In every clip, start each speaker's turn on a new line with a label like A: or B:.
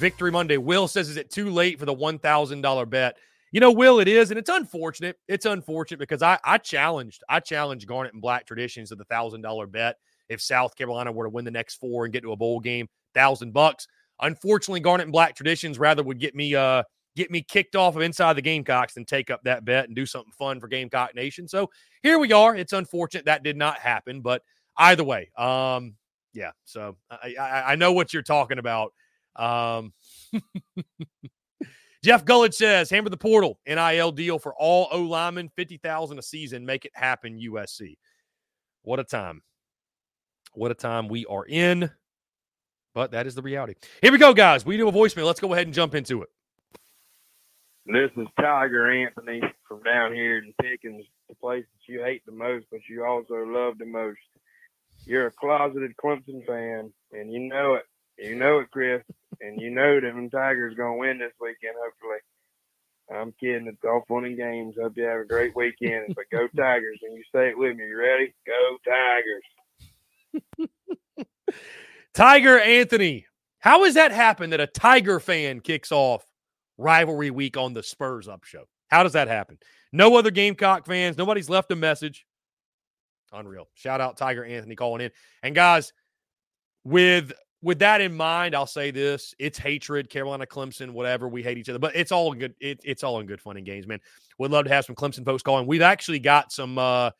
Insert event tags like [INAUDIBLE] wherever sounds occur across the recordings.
A: Victory Monday. Will says, is it too late for the $1,000 bet? You know, Will, it is, and it's unfortunate. It's unfortunate because I, I challenged, I challenged Garnet and Black traditions of the thousand dollar bet if South Carolina were to win the next four and get to a bowl game, thousand bucks. Unfortunately, Garnet and Black traditions rather would get me uh get me kicked off of inside the Gamecocks than take up that bet and do something fun for Gamecock Nation. So here we are. It's unfortunate that did not happen, but either way, um, yeah. So I, I, I know what you're talking about. Um, Jeff Gullidge says, hammer the portal, NIL deal for all O linemen, 50000 a season. Make it happen, USC. What a time. What a time we are in. But that is the reality. Here we go, guys. We do a voicemail. Let's go ahead and jump into it.
B: This is Tiger Anthony from down here in Pickens, the place that you hate the most, but you also love the most. You're a closeted Clemson fan, and you know it. You know it, Chris and you know them Tigers gonna win this weekend. Hopefully, I'm kidding. It's all fun and games. Hope you have a great weekend. but go [LAUGHS] Tigers, and you say it with me. You ready? Go
A: Tigers. [LAUGHS] Tiger Anthony, how has that happened that a Tiger fan kicks off rivalry week on the Spurs Up Show? How does that happen? No other Gamecock fans. Nobody's left a message. Unreal. Shout out Tiger Anthony calling in. And guys, with with that in mind, I'll say this: it's hatred, Carolina, Clemson, whatever. We hate each other, but it's all good. It, it's all in good fun and games, man. Would love to have some Clemson folks calling. We've actually got some uh,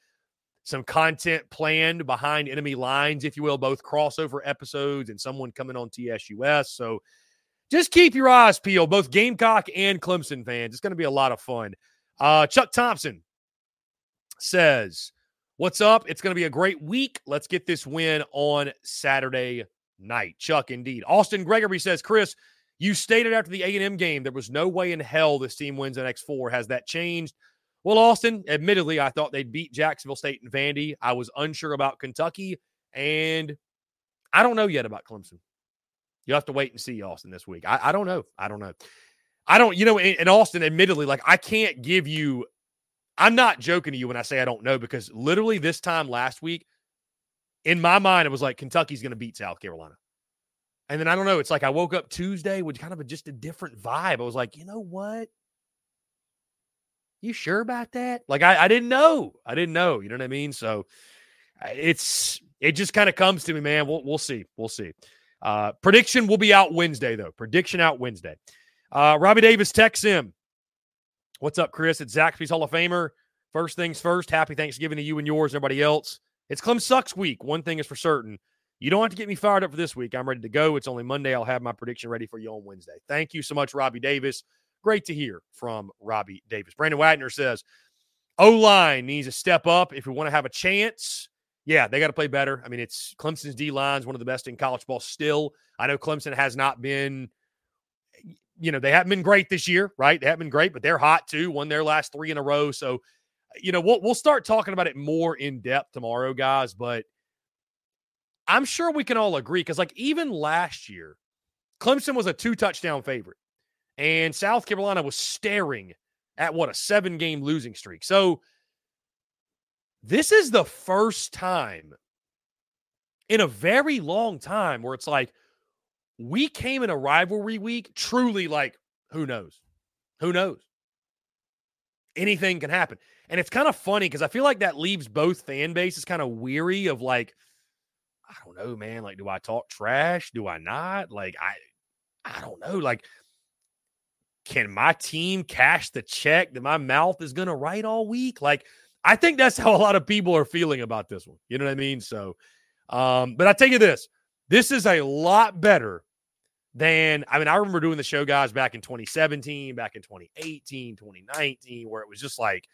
A: some content planned behind enemy lines, if you will, both crossover episodes and someone coming on TSUS. So just keep your eyes peeled, both Gamecock and Clemson fans. It's going to be a lot of fun. Uh, Chuck Thompson says, "What's up? It's going to be a great week. Let's get this win on Saturday night. Chuck, indeed. Austin Gregory says, Chris, you stated after the A&M game there was no way in hell this team wins the next four. Has that changed? Well, Austin, admittedly, I thought they'd beat Jacksonville State and Vandy. I was unsure about Kentucky, and I don't know yet about Clemson. You'll have to wait and see, Austin, this week. I, I don't know. I don't know. I don't, you know, in, Austin, admittedly, like I can't give you, I'm not joking to you when I say I don't know because literally this time last week, in my mind, it was like Kentucky's going to beat South Carolina. And then I don't know. It's like I woke up Tuesday with kind of a, just a different vibe. I was like, you know what? You sure about that? Like I, I didn't know. I didn't know. You know what I mean? So it's it just kind of comes to me, man. We'll we'll see. We'll see. Uh, prediction will be out Wednesday though. Prediction out Wednesday. Uh, Robbie Davis texts him. What's up, Chris? It's Zaxby's Hall of Famer. First things first. Happy Thanksgiving to you and yours, and everybody else. It's Clem Sucks week. One thing is for certain. You don't have to get me fired up for this week. I'm ready to go. It's only Monday. I'll have my prediction ready for you on Wednesday. Thank you so much, Robbie Davis. Great to hear from Robbie Davis. Brandon Wagner says, O line needs to step up if we want to have a chance. Yeah, they got to play better. I mean, it's Clemson's D line is one of the best in college ball still. I know Clemson has not been, you know, they haven't been great this year, right? They haven't been great, but they're hot too. Won their last three in a row. So you know, we'll we'll start talking about it more in depth tomorrow, guys. But I'm sure we can all agree because, like, even last year, Clemson was a two touchdown favorite, and South Carolina was staring at what a seven game losing streak. So this is the first time in a very long time where it's like we came in a rivalry week truly like who knows who knows anything can happen and it's kind of funny because I feel like that leaves both fan bases kind of weary of like, I don't know, man. Like, do I talk trash? Do I not? Like, I I don't know. Like, can my team cash the check that my mouth is gonna write all week? Like, I think that's how a lot of people are feeling about this one. You know what I mean? So, um, but I tell you this, this is a lot better than I mean, I remember doing the show, guys, back in 2017, back in 2018, 2019, where it was just like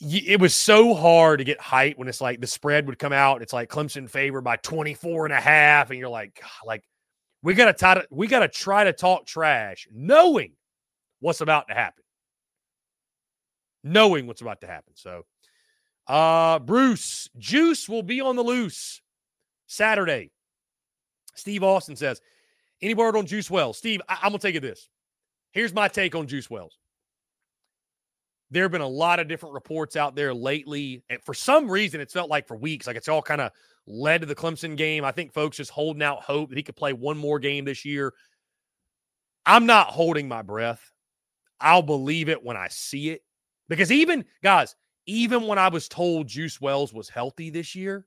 A: it was so hard to get height when it's like the spread would come out. It's like Clemson favored by 24 and a half. And you're like, like, we gotta try to we gotta try to talk trash, knowing what's about to happen. Knowing what's about to happen. So uh Bruce, Juice will be on the loose Saturday. Steve Austin says, any word on Juice Wells? Steve, I- I'm gonna take you this. Here's my take on Juice Wells. There have been a lot of different reports out there lately. And for some reason, it's felt like for weeks, like it's all kind of led to the Clemson game. I think folks just holding out hope that he could play one more game this year. I'm not holding my breath. I'll believe it when I see it. Because even, guys, even when I was told Juice Wells was healthy this year,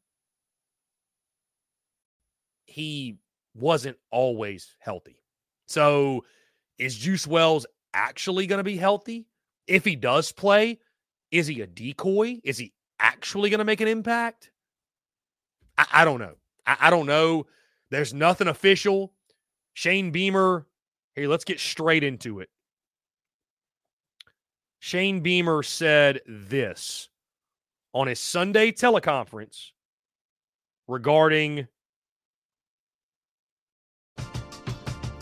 A: he wasn't always healthy. So is Juice Wells actually going to be healthy? If he does play, is he a decoy? Is he actually going to make an impact? I, I don't know. I, I don't know. There's nothing official. Shane Beamer, here, let's get straight into it. Shane Beamer said this on his Sunday teleconference regarding.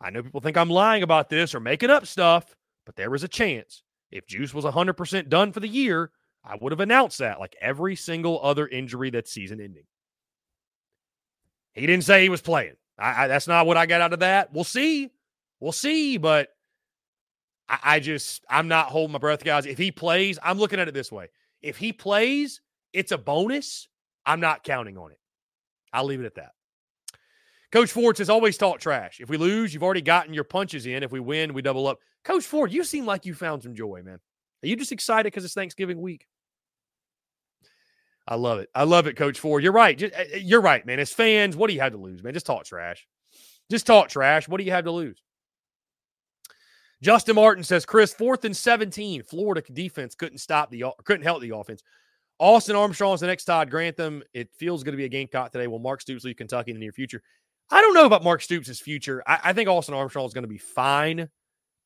A: I know people think I'm lying about this or making up stuff, but there was a chance. If Juice was 100% done for the year, I would have announced that like every single other injury that's season ending. He didn't say he was playing. I, I, that's not what I got out of that. We'll see. We'll see. But I, I just, I'm not holding my breath, guys. If he plays, I'm looking at it this way. If he plays, it's a bonus. I'm not counting on it. I'll leave it at that. Coach Ford has always talk trash. If we lose, you've already gotten your punches in. If we win, we double up. Coach Ford, you seem like you found some joy, man. Are you just excited because it's Thanksgiving week? I love it. I love it, Coach Ford. You're right. Just, eh, you're right, man. As fans, what do you have to lose, man? Just talk trash. Just talk trash. What do you have to lose? Justin Martin says, Chris, fourth and 17. Florida defense couldn't stop the couldn't help the offense. Austin Armstrong is the next Todd Grantham. It feels going to be a Gamecock today. Will Mark Stoops leave Kentucky in the near future? I don't know about Mark Stoops' future. I, I think Austin Armstrong is going to be fine.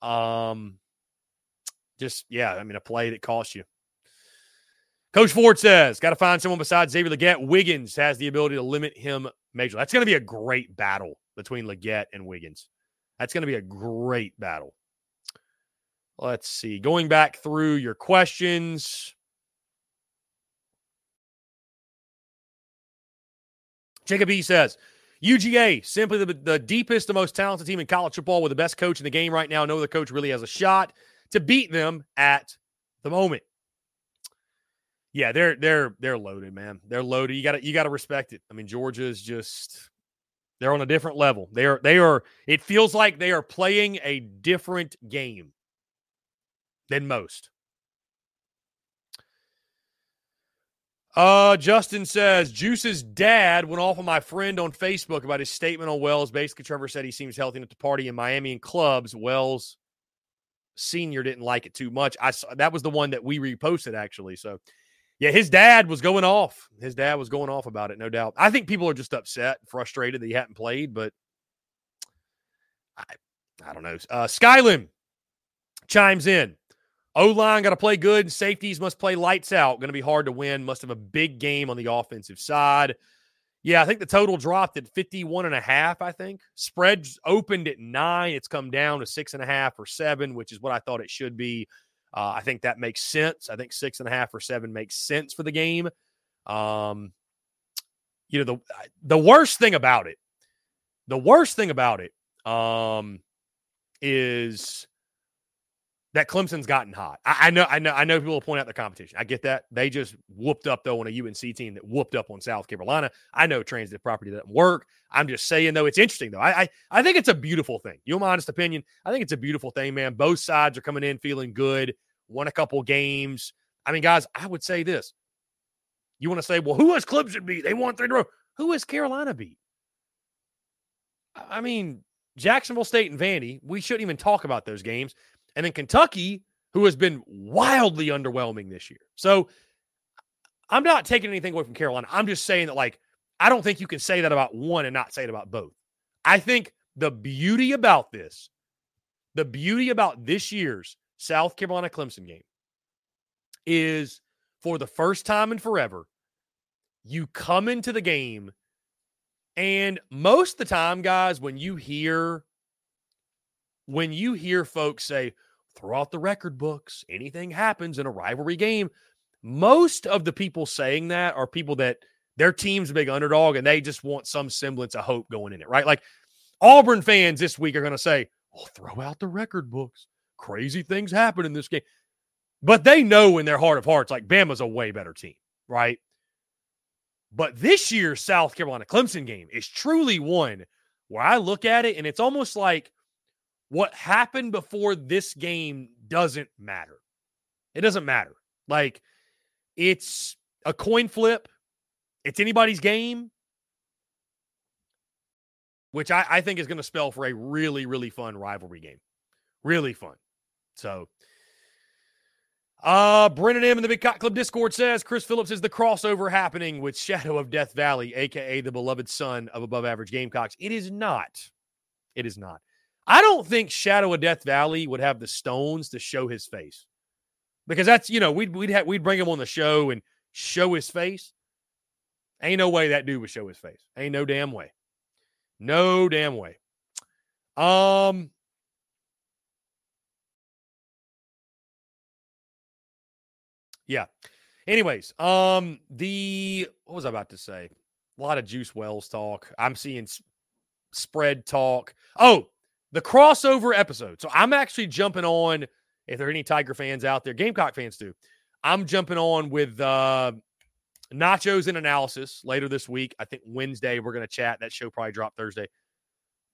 A: Um, just yeah, I mean a play that costs you. Coach Ford says, got to find someone besides Xavier Legette. Wiggins has the ability to limit him majorly. That's going to be a great battle between Legette and Wiggins. That's going to be a great battle. Let's see. Going back through your questions. Jacob E says, UGA, simply the, the deepest, the most talented team in college football with the best coach in the game right now. No other coach really has a shot to beat them at the moment. Yeah, they're they're they're loaded, man. They're loaded. You got to you got to respect it. I mean, Georgia's just they're on a different level. They are they are. It feels like they are playing a different game than most. Uh, Justin says Juice's dad went off on my friend on Facebook about his statement on Wells. Basically, Trevor said he seems healthy enough to party in Miami and clubs. Wells Senior didn't like it too much. I saw that was the one that we reposted actually. So, yeah, his dad was going off. His dad was going off about it, no doubt. I think people are just upset, frustrated that he hadn't played, but I, I don't know. Uh, Skylim chimes in. O line got to play good. Safeties must play lights out. Going to be hard to win. Must have a big game on the offensive side. Yeah, I think the total dropped at 51 and a half, I think. Spreads opened at nine. It's come down to six and a half or seven, which is what I thought it should be. Uh, I think that makes sense. I think six and a half or seven makes sense for the game. Um, you know, the the worst thing about it, the worst thing about it, um, is that Clemson's gotten hot. I, I, know, I know, I know people will point out the competition. I get that. They just whooped up though on a UNC team that whooped up on South Carolina. I know transitive property doesn't work. I'm just saying though, it's interesting though. I, I, I think it's a beautiful thing. You my honest opinion. I think it's a beautiful thing, man. Both sides are coming in feeling good. Won a couple games. I mean, guys, I would say this. You want to say, well, who has Clemson beat? They won three in a row. Who has Carolina beat? I mean, Jacksonville State and Vandy. We shouldn't even talk about those games. And then Kentucky, who has been wildly underwhelming this year. So I'm not taking anything away from Carolina. I'm just saying that, like, I don't think you can say that about one and not say it about both. I think the beauty about this, the beauty about this year's South Carolina Clemson game is for the first time in forever, you come into the game, and most of the time, guys, when you hear when you hear folks say, throw out the record books, anything happens in a rivalry game, most of the people saying that are people that their team's a big underdog and they just want some semblance of hope going in it, right? Like Auburn fans this week are going to say, well, throw out the record books. Crazy things happen in this game. But they know in their heart of hearts, like Bama's a way better team, right? But this year's South Carolina Clemson game is truly one where I look at it and it's almost like what happened before this game doesn't matter. It doesn't matter. Like it's a coin flip. It's anybody's game, which I, I think is going to spell for a really, really fun rivalry game. Really fun. So, uh, Brennan M in the Big Cock Club Discord says Chris Phillips is the crossover happening with Shadow of Death Valley, aka the beloved son of above average Gamecocks. It is not. It is not. I don't think Shadow of Death Valley would have the stones to show his face because that's you know we'd we'd we'd bring him on the show and show his face. Ain't no way that dude would show his face. Ain't no damn way. No damn way. Um. Yeah. Anyways, um, the what was I about to say? A lot of Juice Wells talk. I'm seeing spread talk. Oh, the crossover episode. So I'm actually jumping on, if there are any Tiger fans out there, Gamecock fans too. I'm jumping on with uh, Nachos and analysis later this week. I think Wednesday we're going to chat. That show probably dropped Thursday.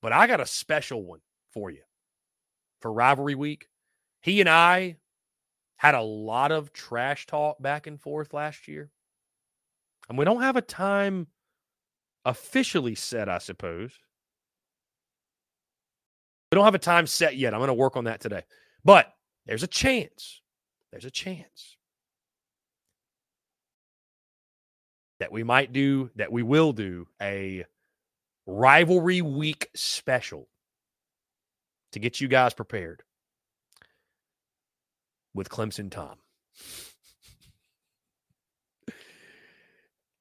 A: But I got a special one for you for rivalry week. He and I had a lot of trash talk back and forth last year. And we don't have a time officially set, I suppose. We don't have a time set yet. I'm going to work on that today. But there's a chance. There's a chance that we might do, that we will do a rivalry week special to get you guys prepared with Clemson Tom. [LAUGHS]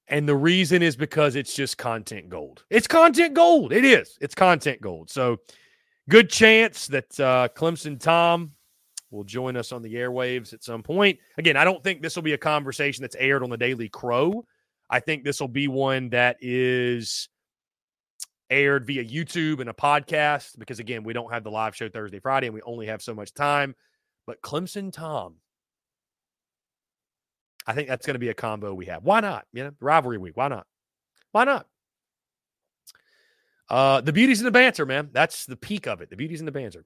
A: And the reason is because it's just content gold. It's content gold. It is. It's content gold. So good chance that uh, Clemson Tom will join us on the airwaves at some point. Again, I don't think this will be a conversation that's aired on the Daily Crow. I think this will be one that is aired via YouTube and a podcast because, again, we don't have the live show Thursday, Friday, and we only have so much time. But Clemson Tom, I think that's going to be a combo we have. Why not? You know, rivalry week. Why not? Why not? Uh, the beauty's in the banter, man. That's the peak of it. The beauty's in the banter.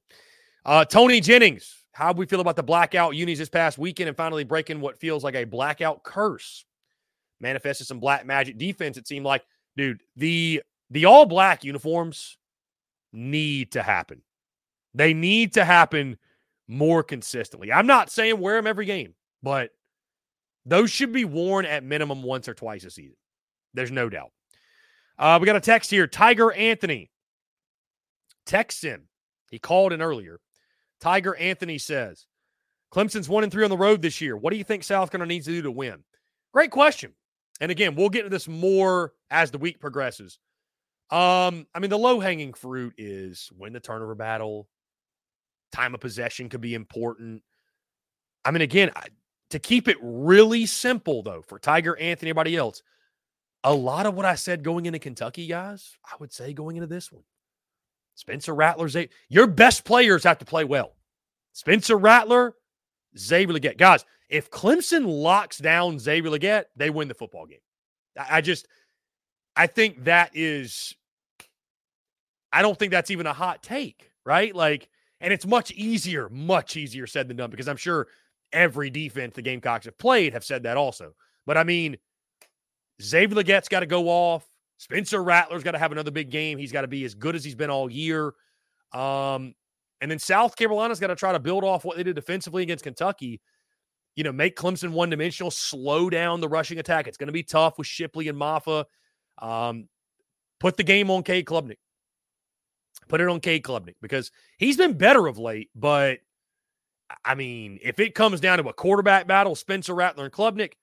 A: Uh, Tony Jennings, how do we feel about the blackout unis this past weekend and finally breaking what feels like a blackout curse. Manifested some black magic defense. It seemed like, dude, the the all black uniforms need to happen. They need to happen more consistently. I'm not saying wear them every game, but those should be worn at minimum once or twice a season. There's no doubt. Uh, we got a text here. Tiger Anthony text in. He called in earlier. Tiger Anthony says, Clemson's one and three on the road this year. What do you think South Carolina needs to do to win? Great question. And again, we'll get into this more as the week progresses. Um, I mean, the low hanging fruit is win the turnover battle. Time of possession could be important. I mean, again, to keep it really simple though, for Tiger, Anthony, everybody else, a lot of what I said going into Kentucky, guys, I would say going into this one. Spencer Rattler's a, your best players have to play well. Spencer Rattler, Xavier Legette. Guys, if Clemson locks down Xavier Legette, they win the football game. I just, I think that is, I don't think that's even a hot take, right? Like, and it's much easier, much easier said than done because I'm sure every defense the Gamecocks have played have said that also. But I mean, Xavier Legette's got to go off. Spencer Rattler's got to have another big game. He's got to be as good as he's been all year. Um, and then South Carolina's got to try to build off what they did defensively against Kentucky. You know, make Clemson one dimensional, slow down the rushing attack. It's going to be tough with Shipley and Mafah. Um, put the game on Cade Klubnik. Put it on Cade Klubnik because he's been better of late. But I mean, if it comes down to a quarterback battle, Spencer Rattler and Klubnik,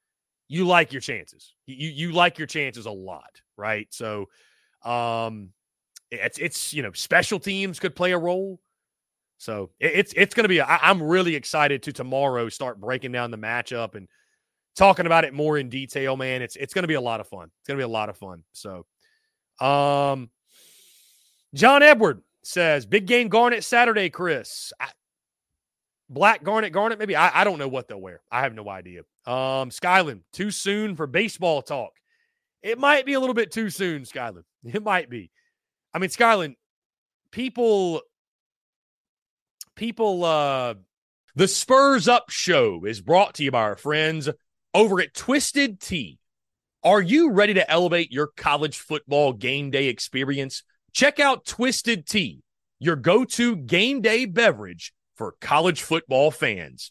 A: you like your chances. You you like your chances a lot, right? So, um, it's it's you know special teams could play a role. So it, it's it's going to be. i am really excited to tomorrow start breaking down the matchup and talking about it more in detail. Man, it's it's going to be a lot of fun. It's going to be a lot of fun. So, um, John Edward says big game Garnet Saturday. Chris, I, black Garnet Garnet maybe I, I don't know what they'll wear. I have no idea. Um, Skyland, too soon for baseball talk. It might be a little bit too soon, Skyland. [LAUGHS] It might be. I mean, Skyland, people, people, uh, the Spurs Up Show is brought to you by our friends over at Twisted Tea. Are you ready to elevate your college football game day experience? Check out Twisted Tea, your go to game day beverage for college football fans.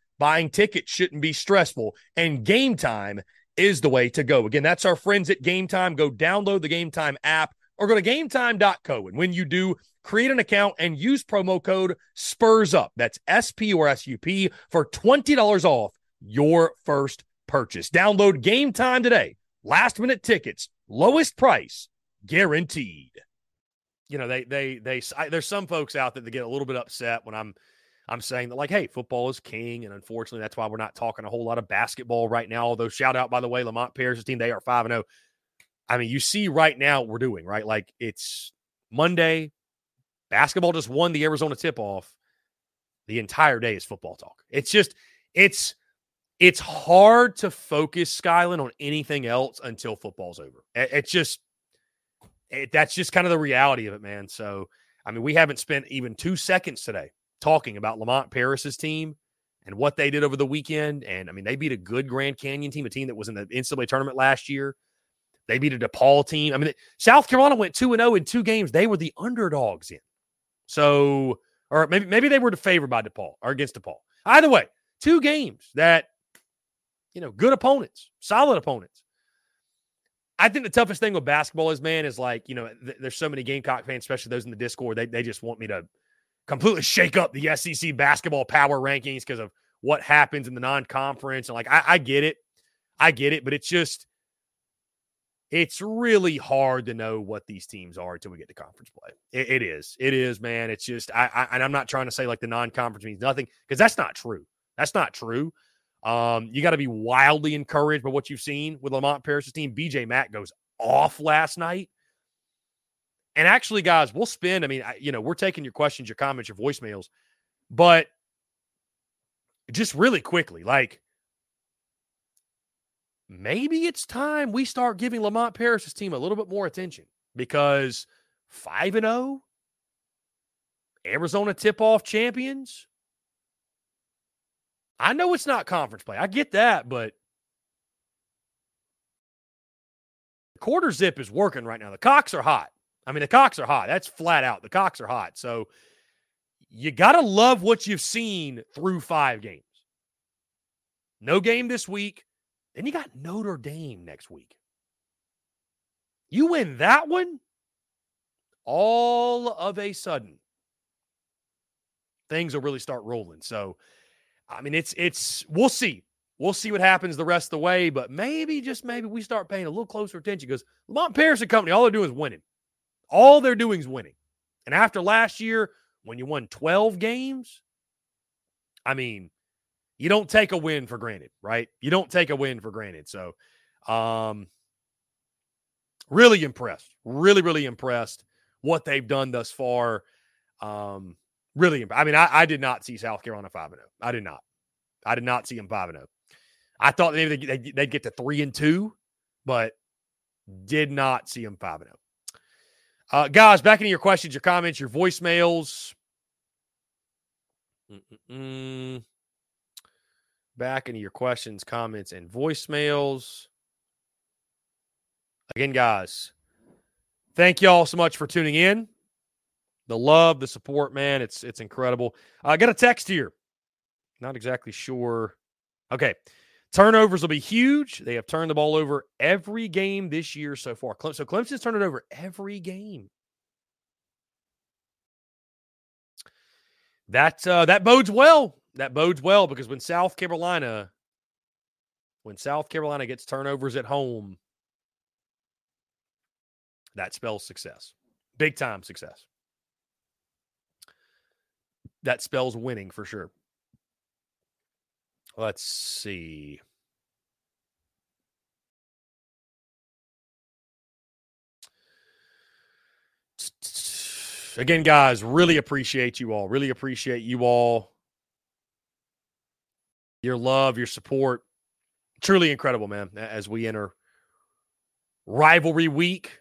A: Buying tickets shouldn't be stressful, and game time is the way to go. Again, that's our friends at Game Time. Go download the Game Time app or go to gametime.co. And when you do, create an account and use promo code SPURS UP. That's S P or S U P for $20 off your first purchase. Download Game Time today. Last minute tickets, lowest price guaranteed. You know, they, they, they, I, there's some folks out there that get a little bit upset when I'm I'm saying that, like, hey, football is king. And unfortunately, that's why we're not talking a whole lot of basketball right now. Although, shout out, by the way, Lamont Paris' team, they are 5 0. I mean, you see right now we're doing, right? Like, it's Monday. Basketball just won the Arizona tip off. The entire day is football talk. It's just, it's, it's hard to focus Skyland on anything else until football's over. It's just, it, that's just kind of the reality of it, man. So, I mean, we haven't spent even two seconds today talking about Lamont Paris's team and what they did over the weekend. And I mean, they beat a good Grand Canyon team, a team that was in the NCAA tournament last year. They beat a DePaul team. I mean, South Carolina went 2 0 in two games. They were the underdogs in. So, or maybe maybe they were favored by DePaul or against DePaul. Either way, two games that, you know, good opponents, solid opponents. I think the toughest thing with basketball is, man, is like, you know, th- there's so many Gamecock fans, especially those in the Discord, they, they just want me to completely shake up the SEC basketball power rankings because of what happens in the non conference. And like, I, I get it. I get it. But it's just, it's really hard to know what these teams are until we get to conference play. it, it is. It is, man. It's just, I, I, and I'm not trying to say like the non conference means nothing because that's not true. That's not true. Um, you got to be wildly encouraged by what you've seen with Lamont Paris's team. BJ Mack goes off last night. And actually, guys, we'll spend, I mean, I, you know, we're taking your questions, your comments, your voicemails, but just really quickly, like, maybe it's time we start giving Lamont Paris's team a little bit more attention because 5 and 0 Arizona tip-off champions. I know it's not conference play. I get that, but quarter zip is working right now. The cocks are hot. I mean, the cocks are hot. That's flat out. The cocks are hot. So you got to love what you've seen through five games. No game this week. Then you got Notre Dame next week. You win that one, all of a sudden, things will really start rolling. So, I mean, it's, it's, we'll see. We'll see what happens the rest of the way, but maybe, just maybe, we start paying a little closer attention because Lamont Paris and Company, all they're doing is winning. All they're doing is winning. And after last year, when you won 12 games, I mean, you don't take a win for granted, right? You don't take a win for granted. So, um, really impressed. Really, really impressed what they've done thus far. Um, really, I mean, I, I did not see South Carolina 5 and 0. I did not. I did not see them 5 and 0. I thought maybe they'd, they'd get to 3 and 2, but did not see them 5 and 0. Uh, guys, back into your questions, your comments, your voicemails. Mm-mm-mm. Back into your questions, comments, and voicemails. Again, guys, thank y'all so much for tuning in. The love, the support, man, it's it's incredible. I got a text here. Not exactly sure. Okay. Turnovers will be huge. They have turned the ball over every game this year so far. So Clemson's turned it over every game. That uh, that bodes well. That bodes well because when South Carolina, when South Carolina gets turnovers at home, that spells success, big time success. That spells winning for sure. Let's see. Again, guys, really appreciate you all. Really appreciate you all. Your love, your support. Truly incredible, man, as we enter rivalry week.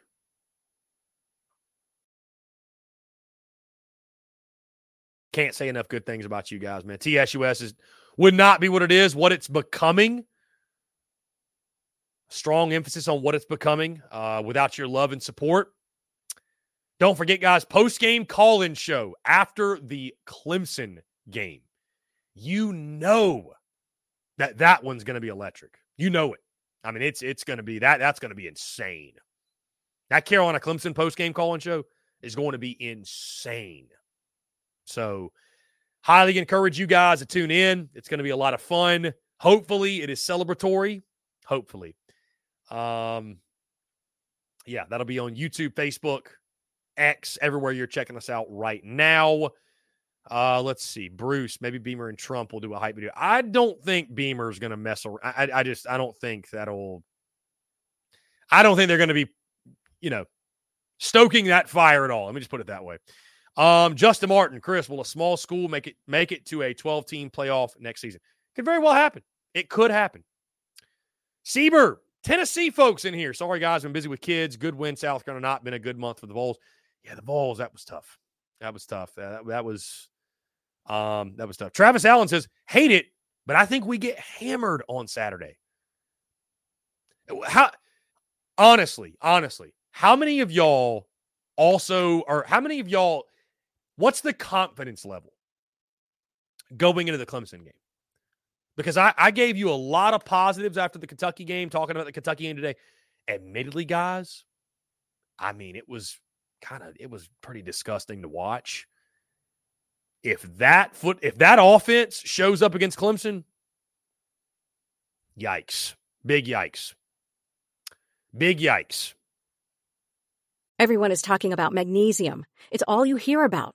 A: Can't say enough good things about you guys, man. TSUS is would not be what it is, what it's becoming. Strong emphasis on what it's becoming uh, without your love and support. Don't forget, guys, post game call in show after the Clemson game. You know that that one's going to be electric. You know it. I mean, it's it's going to be that that's going to be insane. That Carolina Clemson post game call in show is going to be insane. So, Highly encourage you guys to tune in. It's going to be a lot of fun. Hopefully, it is celebratory. Hopefully. Um, yeah, that'll be on YouTube, Facebook, X, everywhere you're checking us out right now. Uh, let's see. Bruce, maybe Beamer and Trump will do a hype video. I don't think Beamer's going to mess around. I, I just, I don't think that'll, I don't think they're going to be, you know, stoking that fire at all. Let me just put it that way. Um, Justin Martin, Chris, will a small school make it make it to a 12 team playoff next season? Could very well happen. It could happen. Sieber, Tennessee folks in here. Sorry, guys, been busy with kids. Good win, South Carolina. Not been a good month for the Vols. Yeah, the Vols, that was tough. That was tough. That, that was um that was tough. Travis Allen says, hate it, but I think we get hammered on Saturday. How honestly, honestly, how many of y'all also or how many of y'all what's the confidence level going into the Clemson game? Because I, I gave you a lot of positives after the Kentucky game, talking about the Kentucky game today. Admittedly, guys, I mean, it was kind of it was pretty disgusting to watch. If that foot if that offense shows up against Clemson, yikes. Big yikes. Big yikes.
C: Everyone is talking about magnesium. It's all you hear about.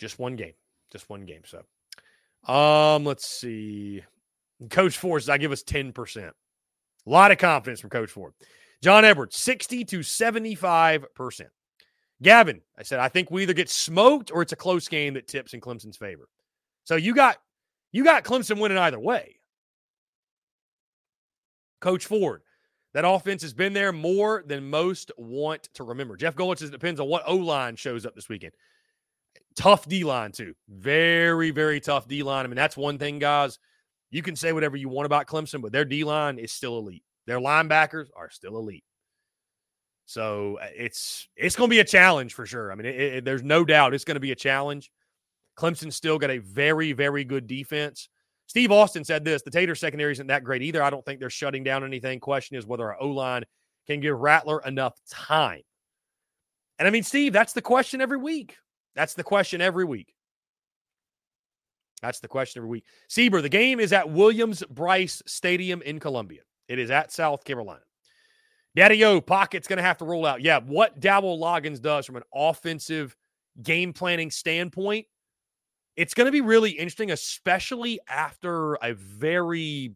A: just one game. Just one game. So um, let's see. Coach Ford I give us 10%. A lot of confidence from Coach Ford. John Edwards, 60 to 75%. Gavin, I said, I think we either get smoked or it's a close game that tips in Clemson's favor. So you got you got Clemson winning either way. Coach Ford, that offense has been there more than most want to remember. Jeff Golich says it depends on what O line shows up this weekend. Tough D line, too. Very, very tough D line. I mean, that's one thing, guys. You can say whatever you want about Clemson, but their D line is still elite. Their linebackers are still elite. So uh, it's it's going to be a challenge for sure. I mean, it, it, there's no doubt it's going to be a challenge. Clemson still got a very very good defense. Steve Austin said this: the Tater secondary isn't that great either. I don't think they're shutting down anything. Question is whether our O line can give Rattler enough time. And I mean, Steve, that's the question every week. That's the question every week. That's the question every week. Sieber, the game is at Williams Brice Stadium in Columbia. It is at South Carolina. Daddy O, Pocket's going to have to roll out. Yeah, what Dowell Loggins does from an offensive game planning standpoint, it's going to be really interesting, especially after a very,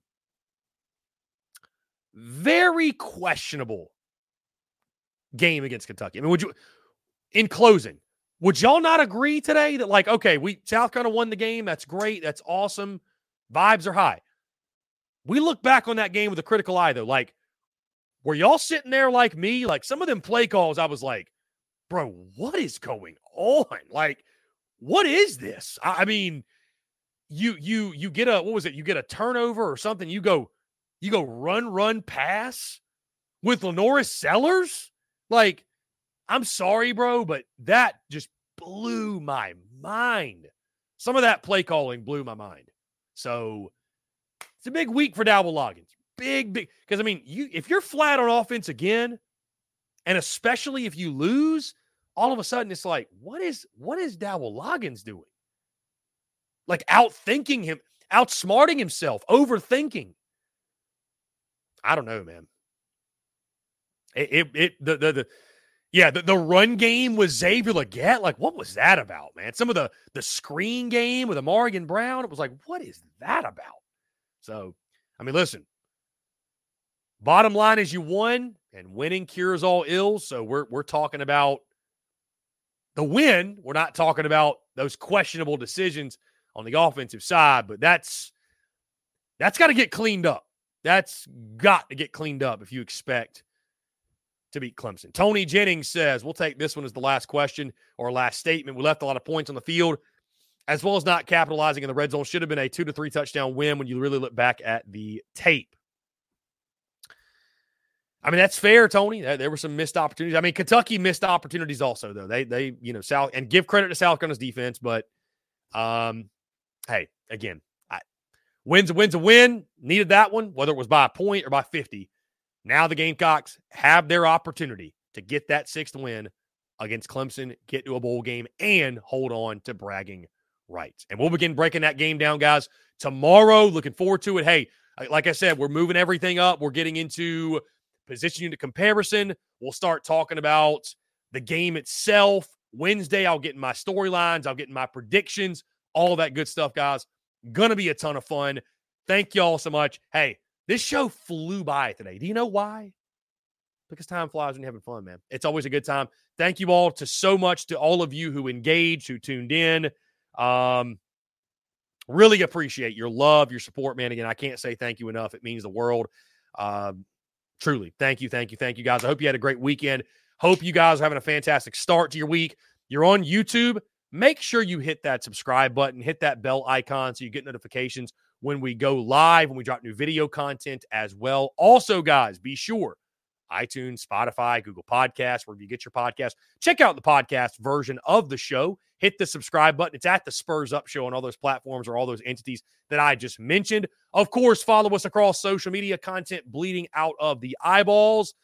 A: very questionable game against Kentucky. I mean, would you, in closing, would y'all not agree today that, like, okay, we South Carolina won the game. That's great. That's awesome. Vibes are high. We look back on that game with a critical eye, though. Like, were y'all sitting there like me? Like some of them play calls, I was like, bro, what is going on? Like, what is this? I, I mean, you you you get a what was it? You get a turnover or something. You go, you go run, run, pass with LaNorris Sellers. Like, I'm sorry, bro, but that just blew my mind. Some of that play calling blew my mind. So it's a big week for Dowell Loggins big, big. Because I mean, you if you're flat on offense again, and especially if you lose, all of a sudden it's like, what is what is Dowell Loggins doing? Like outthinking him, outsmarting himself, overthinking. I don't know, man. It it, it the, the the yeah, the, the run game with Xavier Legette, like what was that about, man? Some of the the screen game with Morgan Brown, it was like, what is that about? So, I mean, listen, Bottom line is you won, and winning cures all ills. So we're we're talking about the win. We're not talking about those questionable decisions on the offensive side, but that's that's got to get cleaned up. That's got to get cleaned up if you expect to beat Clemson. Tony Jennings says, we'll take this one as the last question or last statement. We left a lot of points on the field, as well as not capitalizing in the red zone. Should have been a two to three touchdown win when you really look back at the tape. I mean, that's fair, Tony. There were some missed opportunities. I mean, Kentucky missed opportunities also, though. They, they, you know, South and give credit to South Carolina's defense, but, um, hey, again, I, wins a win's a win. Needed that one, whether it was by a point or by 50. Now the Gamecocks have their opportunity to get that sixth win against Clemson, get to a bowl game, and hold on to bragging rights. And we'll begin breaking that game down, guys, tomorrow. Looking forward to it. Hey, like I said, we're moving everything up. We're getting into position unit comparison. We'll start talking about the game itself. Wednesday, I'll get in my storylines, I'll get in my predictions, all that good stuff, guys. Gonna be a ton of fun. Thank y'all so much. Hey, this show flew by today. Do you know why? Because time flies when you're having fun, man. It's always a good time. Thank you all to so much to all of you who engaged, who tuned in. Um, really appreciate your love, your support, man. Again, I can't say thank you enough. It means the world. Um, truly, thank you, thank you, thank you, guys. I hope you had a great weekend. Hope you guys are having a fantastic start to your week. You're on YouTube. Make sure you hit that subscribe button, hit that bell icon so you get notifications when we go live, when we drop new video content as well. Also, guys, be sure iTunes, Spotify, Google Podcasts, wherever you get your podcast. Check out the podcast version of the show. Hit the subscribe button. It's at the Spurs Up Show on all those platforms or all those entities that I just mentioned. Of course, follow us across social media content bleeding out of the eyeballs.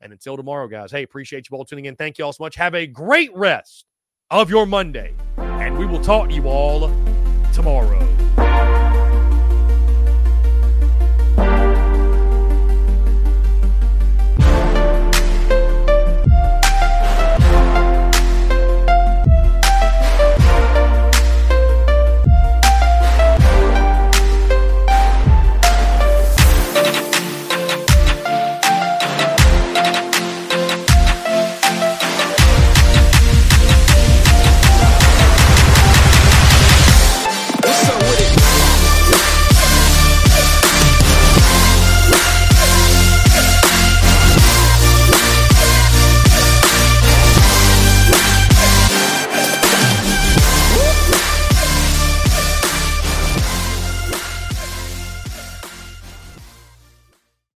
A: And until tomorrow, guys, hey, appreciate you all tuning in. Thank you all so much. Have a great rest of your Monday. And we will talk to you all tomorrow.